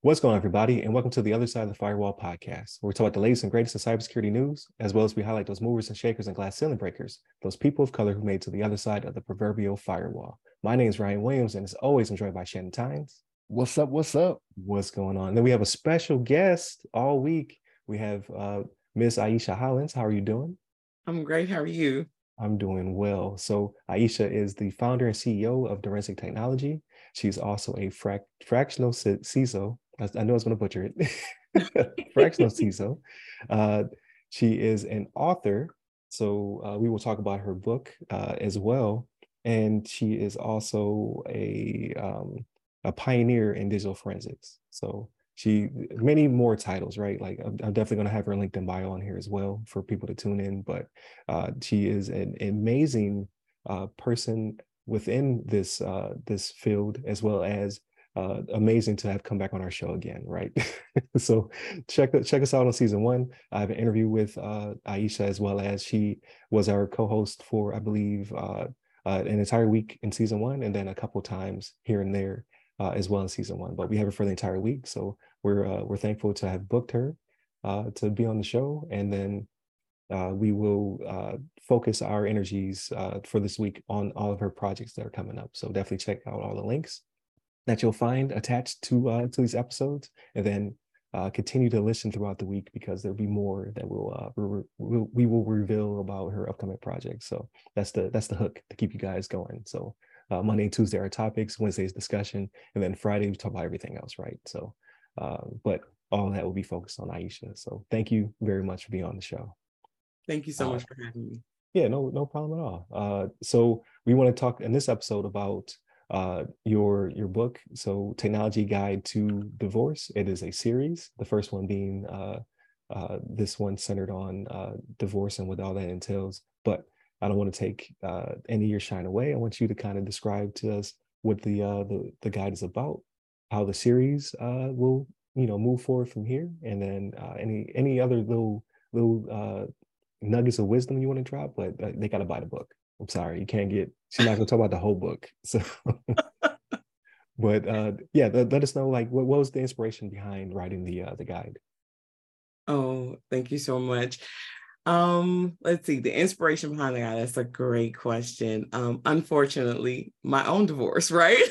What's going on, everybody, and welcome to the Other Side of the Firewall podcast, where we talk about the latest and greatest in cybersecurity news, as well as we highlight those movers and shakers and glass ceiling breakers, those people of color who made to the other side of the proverbial firewall. My name is Ryan Williams, and as always, I'm joined by Shannon Tynes. What's up? What's up? What's going on? then we have a special guest all week. We have uh, Miss Ieshea Hollins. How are you doing? I'm great. How are you? I'm doing well. So Ieshea is the founder and CEO of Direnzic Technology. She's also a frac- fractional CISO. I know I was going to butcher it. fractional CISO. Uh, she is an author. So uh, we will talk about her book uh, as well. And she is also a um, a pioneer in digital forensics. So she many more titles right? Like i'm, I'm definitely going to have her linkedin bio on here as well for people to tune in but uh, she is an amazing uh, person within this uh, this field as well as uh, amazing to have come back on our show again right? So check check us out on season one. I have an interview with uh, Ieshea as well as she was our co-host for i believe uh, an entire week in season one and then a couple times here and there uh, as well in season one. But we have her for the entire week, so we're uh, we're thankful to have booked her uh, to be on the show, and then uh, we will uh, focus our energies uh, for this week on all of her projects that are coming up. So definitely check out all the links that you'll find attached to to these episodes, and then. continue to listen throughout the week because there'll be more that we'll, we'll we will reveal about her upcoming projects. So that's the that's the hook to keep you guys going. So uh, Monday and Tuesday are topics, Wednesday's discussion, and then Friday we talk about everything else, right? So, uh, but all that will be focused on Ieshea. So thank you very much for being on the show. Thank you so uh, much for having me. Yeah, no, no problem at all. Uh, so we want to talk in this episode about uh, your your book. So Technology Guide to Divorce. It is a series. The first one being uh, uh, this one centered on uh, divorce and what all that entails. But I don't want to take uh, any of your shine away. I want you to kind of describe to us what the uh, the the guide is about, how the series uh, will you know move forward from here, and then uh, any any other little little uh, nuggets of wisdom you want to drop. But uh, they got to buy the book. I'm sorry, you can't get. She's not going to talk about the whole book. So, but uh, yeah, let, let, us know like what, what was the inspiration behind writing the uh, the guide. Oh, thank you so much. Um, let's see, the inspiration behind the guy, that's a great question. Um, unfortunately, my own divorce, right?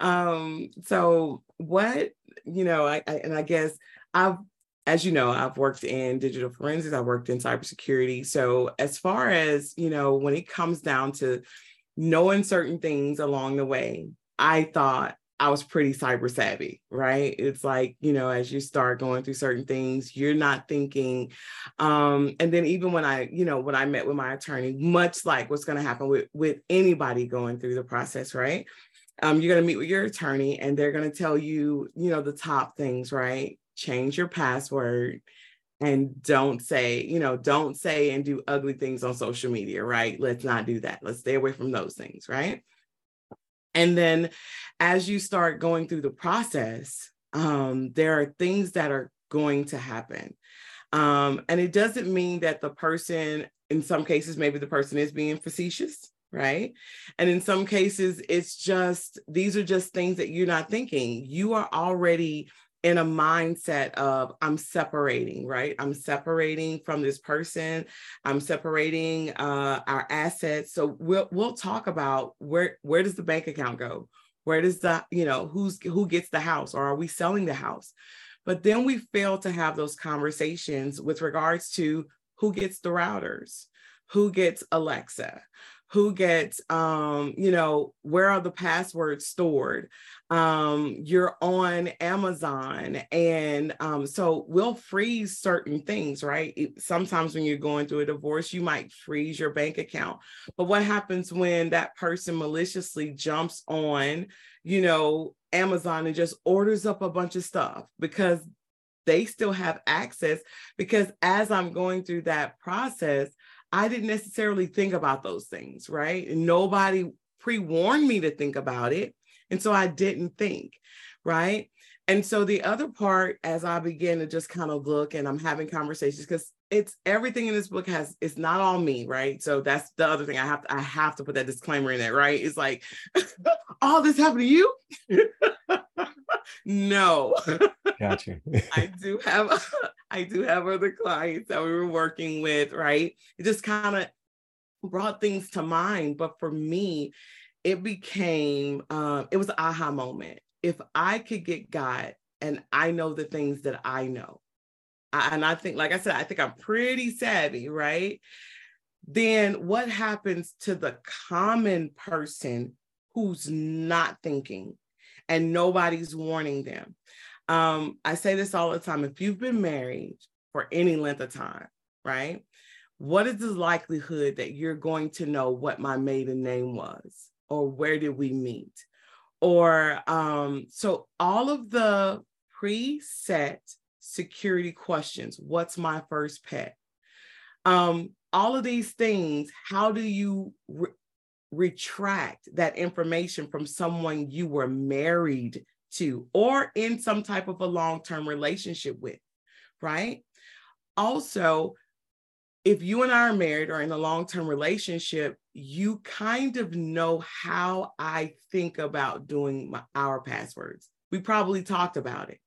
um, so what, you know, I, I and I guess I've as you know, I've worked in digital forensics, I've worked in cybersecurity. So as far as, you know, when it comes down to knowing certain things along the way, I thought I was pretty cyber savvy, right? It's like, you know, as you start going through certain things, you're not thinking. Um, and then even when I, you know, when I met with my attorney, much like what's going to happen with, with anybody going through the process, right? Um, you're going to meet with your attorney and they're going to tell you, you know, the top things, right? Change your password and don't say, you know, don't say and do ugly things on social media, right? Let's not do that. Let's stay away from those things, right? And then as you start going through the process, um, there are things that are going to happen. Um, and it doesn't mean that the person, in some cases, maybe the person is being facetious, right? And in some cases, it's just, these are just things that you're not thinking. You are already in a mindset of I'm separating, right? I'm separating from this person. I'm separating uh, our assets. So we'll we'll talk about where where does the bank account go? Where does the you know who's who gets the house or are we selling the house? But then we fail to have those conversations with regards to who gets the routers, who gets Alexa, who gets um you know where are the passwords stored? Um you're on amazon and um so we'll freeze certain things right? Sometimes when you're going through a divorce you might freeze your bank account. But what happens when that person maliciously jumps on you know amazon and just orders up a bunch of stuff because they still have access? Because as i'm going through that process I didn't necessarily think about those things, right? And nobody pre warned me to think about it. And so I didn't think, right? And so the other part, as I begin to just kind of look and I'm having conversations, because it's everything in this book has it's not all me, right? So that's the other thing I have to I have to put that disclaimer in there, right? It's like all this happened to you. no. Gotcha. I do have I do have other clients that we were working with, right? It just kind of brought things to mind. But for me, it became um, it was an aha moment. If I could get God and I know the things that I know, I, and I think, like I said, I think I'm pretty savvy, right? Then what happens to the common person who's not thinking and nobody's warning them? Um, I say this all the time if you've been married for any length of time, right? What is the likelihood that you're going to know what my maiden name was or where did we meet? Or um, so all of the preset security questions. What's my first pet? Um, all of these things, how do you re- retract that information from someone you were married to or in some type of a long term relationship with, right? Also, if you and I are married or in a long term relationship, you kind of know how I think about doing my, our passwords. We probably talked about it.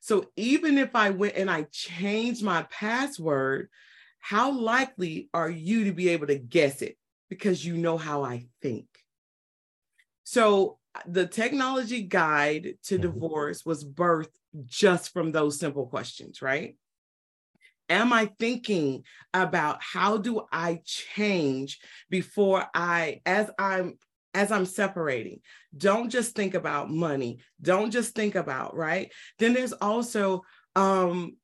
So even if I went and I changed my password, how likely are you to be able to guess it? Because you know how I think. So the technology guide to mm-hmm. divorce was birthed just from those simple questions, right? Am I thinking about how do I change before I, as I'm as I'm separating. Don't just think about money. Don't just think about, right? Then there's also um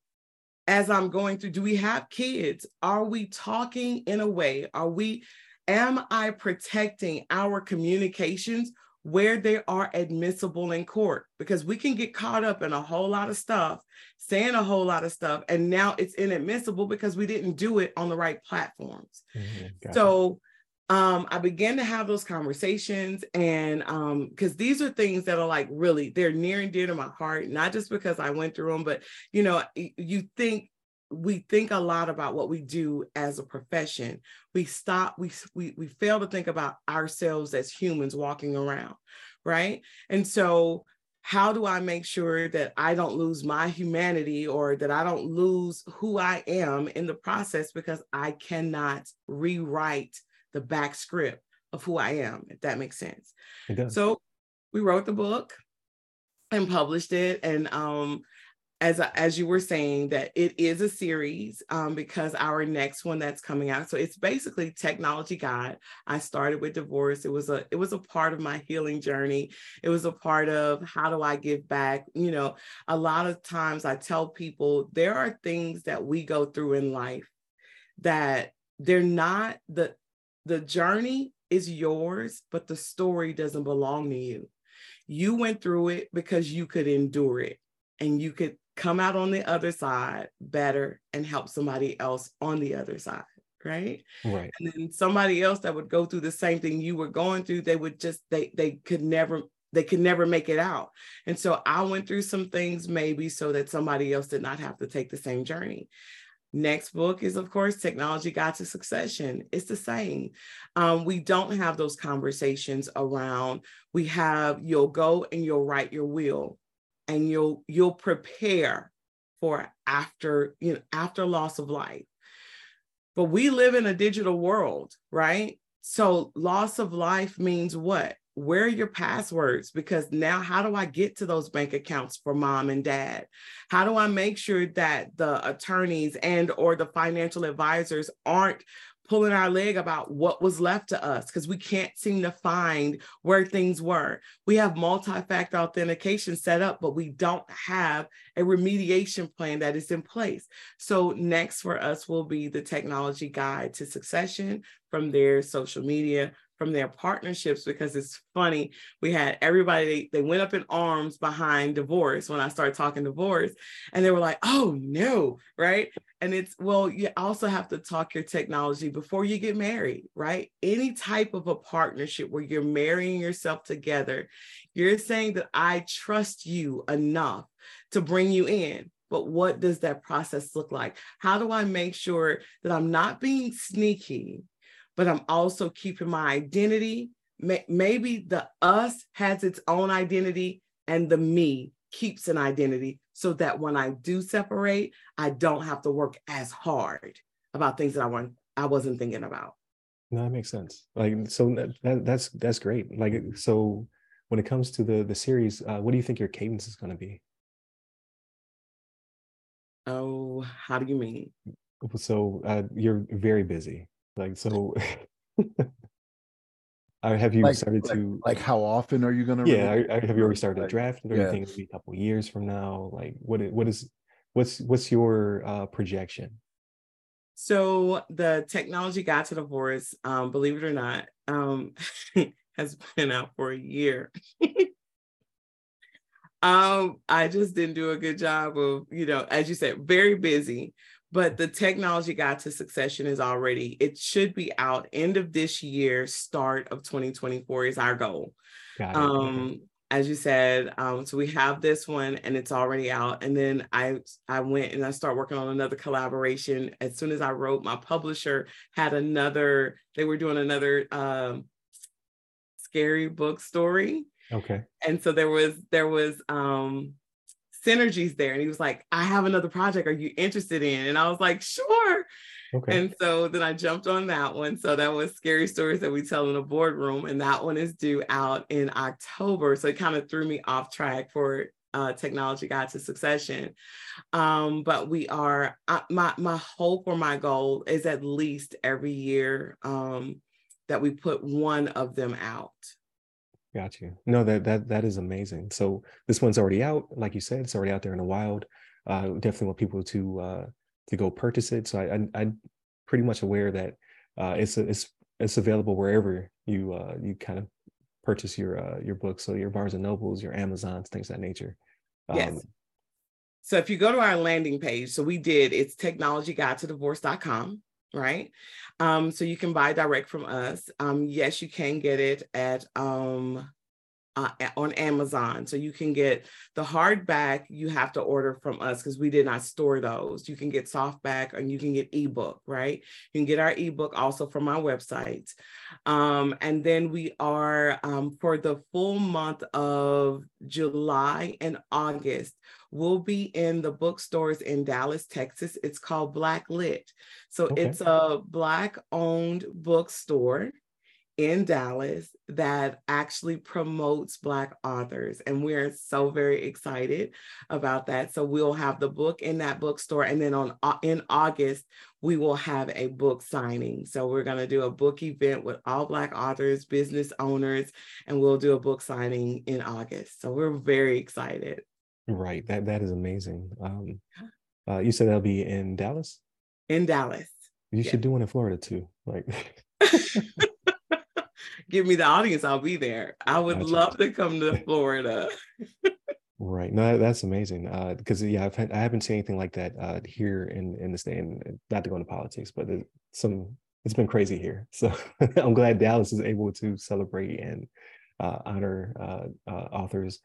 as I'm going through, do we have kids? Are we talking in a way? Are we am I protecting our communications where they are admissible in court? Because we can get caught up in a whole lot of stuff, saying a whole lot of stuff, and now it's inadmissible because we didn't do it on the right platforms. Mm-hmm, so um, I began to have those conversations and um, because these are things that are like really they're near and dear to my heart, not just because I went through them, but you know, you think we think a lot about what we do as a profession. We stop, we we we fail to think about ourselves as humans walking around, right? And so how do I make sure that I don't lose my humanity or that I don't lose who I am in the process because I cannot rewrite the back script of who I am, if that makes sense. So we wrote the book and published it. And um, as as you were saying, that it is a series um, because our next one that's coming out. So it's basically technology guide. I started with divorce. It was a it was a part of my healing journey. It was a part of how do I give back. You know, a lot of times I tell people there are things that we go through in life that they're not the the journey is yours, but the story doesn't belong to you. You went through it because you could endure it and you could come out on the other side better and help somebody else on the other side. Right. Right. And then somebody else that would go through the same thing you were going through, they would just, they, they could never, they could never make it out. And so I went through some things maybe so that somebody else did not have to take the same journey. Next book is, of course, Technology Guide to Succession. It's the same. Um, we don't have those conversations around. We have you'll go and you'll write your will, and you'll you'll prepare for after you know after loss of life. But we live in a digital world, right? So loss of life means what? where are your passwords because now how do i get to those bank accounts for mom and dad how do i make sure that the attorneys and or the financial advisors aren't pulling our leg about what was left to us because we can't seem to find where things were. We have multi factor authentication set up, but we don't have a remediation plan that is in place. So, next for us will be the technology guide to succession from their social media, from their partnerships because it's funny. We had everybody, they, they went up in arms behind divorce when I started talking divorce, and they were like, oh no, right? And it's, well, you also have to talk your technology before you get married, right? Any type of a partnership where you're marrying yourself together, you're saying that I trust you enough to bring you in. but what does that process look like? How do I make sure that I'm not being sneaky, but I'm also keeping my identity? Maybe the us has its own identity and the me keeps an identity so that when I do separate, I don't have to work as hard about things that I want I wasn't thinking about. No, that makes sense. Like so that, that's that's great. Like so when it comes to the the series, uh, what do you think your cadence is going to be? Oh, how do you mean? So uh, you're very busy. Like so. have you like, started like, to like how often are you going to yeah are, have you already started like, drafting or yeah. you think a couple years from now? Like what what is what's what's your uh projection? So the technology guide to divorce um believe it or not um has been out for a year. Um i just didn't do a good job of you know as you said very busy but the technology guide to succession is already it should be out end of this year start of 2024 is our goal. Um as you said um so we have this one and it's already out. And then i i went and i started working on another collaboration. As soon as i wrote my publisher had another they were doing another um scary book story. Okay. And so there was there was um synergies there. And he was like, I have another project. Are you interested in? And I was like, sure. Okay. And so then I jumped on that one. So that was Scary Stories That We Tell in a Boardroom. And that one is due out in October. So it kind of threw me off track for uh, Technology Guide to Succession. Um, but we are, uh, my, my hope or my goal is at least every year um, that we put one of them out. Got you. No, that that that is amazing. So this one's already out, like you said, it's already out there in the wild. Uh, definitely want people to uh, to go purchase it. So I, I am pretty much aware that uh, it's it's it's available wherever you uh, you kind of purchase your uh, your books. So your Barnes and Nobles, your Amazons, things of that nature. Um, yes. So if you go to our landing page, so we did it's technologyguidetodivorce.com right? Um, so you can buy direct from us. Um, yes, you can get it at um, uh, on Amazon. So you can get the hardback, you have to order from us because we did not store those. You can get softback and you can get ebook, right? You can get our ebook also from our website. Um, and then we are um, for the full month of July and August, we'll be in the bookstores in Dallas, Texas. It's called Black Lit. So okay. it's a Black owned bookstore in Dallas that actually promotes Black authors. And we're so very excited about that. So we'll have the book in that bookstore. And then on uh, in August, we will have a book signing. So we're going to do a book event with all Black authors, business owners, and we'll do a book signing in August. So we're very excited. Right. That That is amazing. Um, uh, you said that'll be in Dallas? In Dallas. You yeah. should do one in Florida too. Like give me the audience, I'll be there. I would gotcha. love to come to Florida. right. No, that's amazing. Uh, because yeah, I've had, I haven't seen anything like that uh, here in in the state. And not to go into politics, but some it's been crazy here. So I'm glad Dallas is able to celebrate and uh, honor uh, uh, authors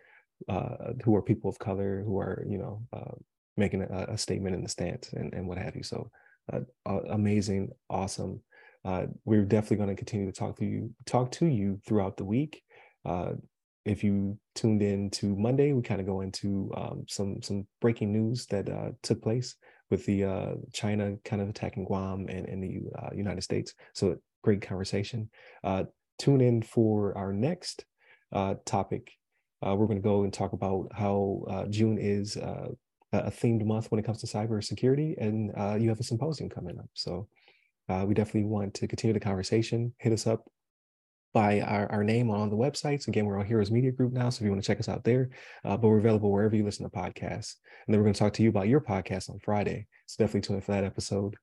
uh, who are people of color, who are you know uh, making a, a, statement in the stance and, and what have you. So uh, amazing, awesome. Uh, we're definitely going to continue to talk to you talk to you throughout the week. Uh, if you tuned in to monday we kind of go into um, some some breaking news that uh, took place with the china kind of attacking guam and, and the united states. So great conversation. Tune in for our next topic we're going to go and talk about how june is a themed month when it comes to cybersecurity and you have a symposium coming up so uh, we definitely want to continue the conversation. Hit us up by our, our name on the websites. Again, we're on Heroes Media Group now, so if you want to check us out there, uh, but we're available wherever you listen to podcasts. And then we're going to talk to you about your podcast on Friday. So definitely tune in for that episode.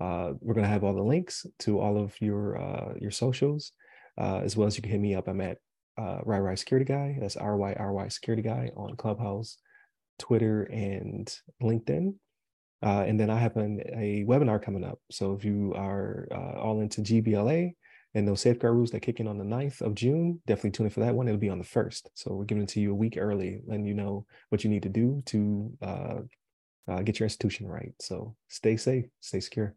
Uh, we're going to have all the links to all of your uh, your socials, uh, as well as you can hit me up. I'm at uh, RyRy Security Guy. That's R Y R Y Security Guy on Clubhouse, Twitter, and LinkedIn. Uh, and then I have an, a webinar coming up. So if you are uh, all into GLBA and those safeguard rules that kick in on the 9th of June, definitely tune in for that one. It'll be on the 1st. So we're giving it to you a week early, letting you know what you need to do to uh, uh, get your institution right. So stay safe, stay secure.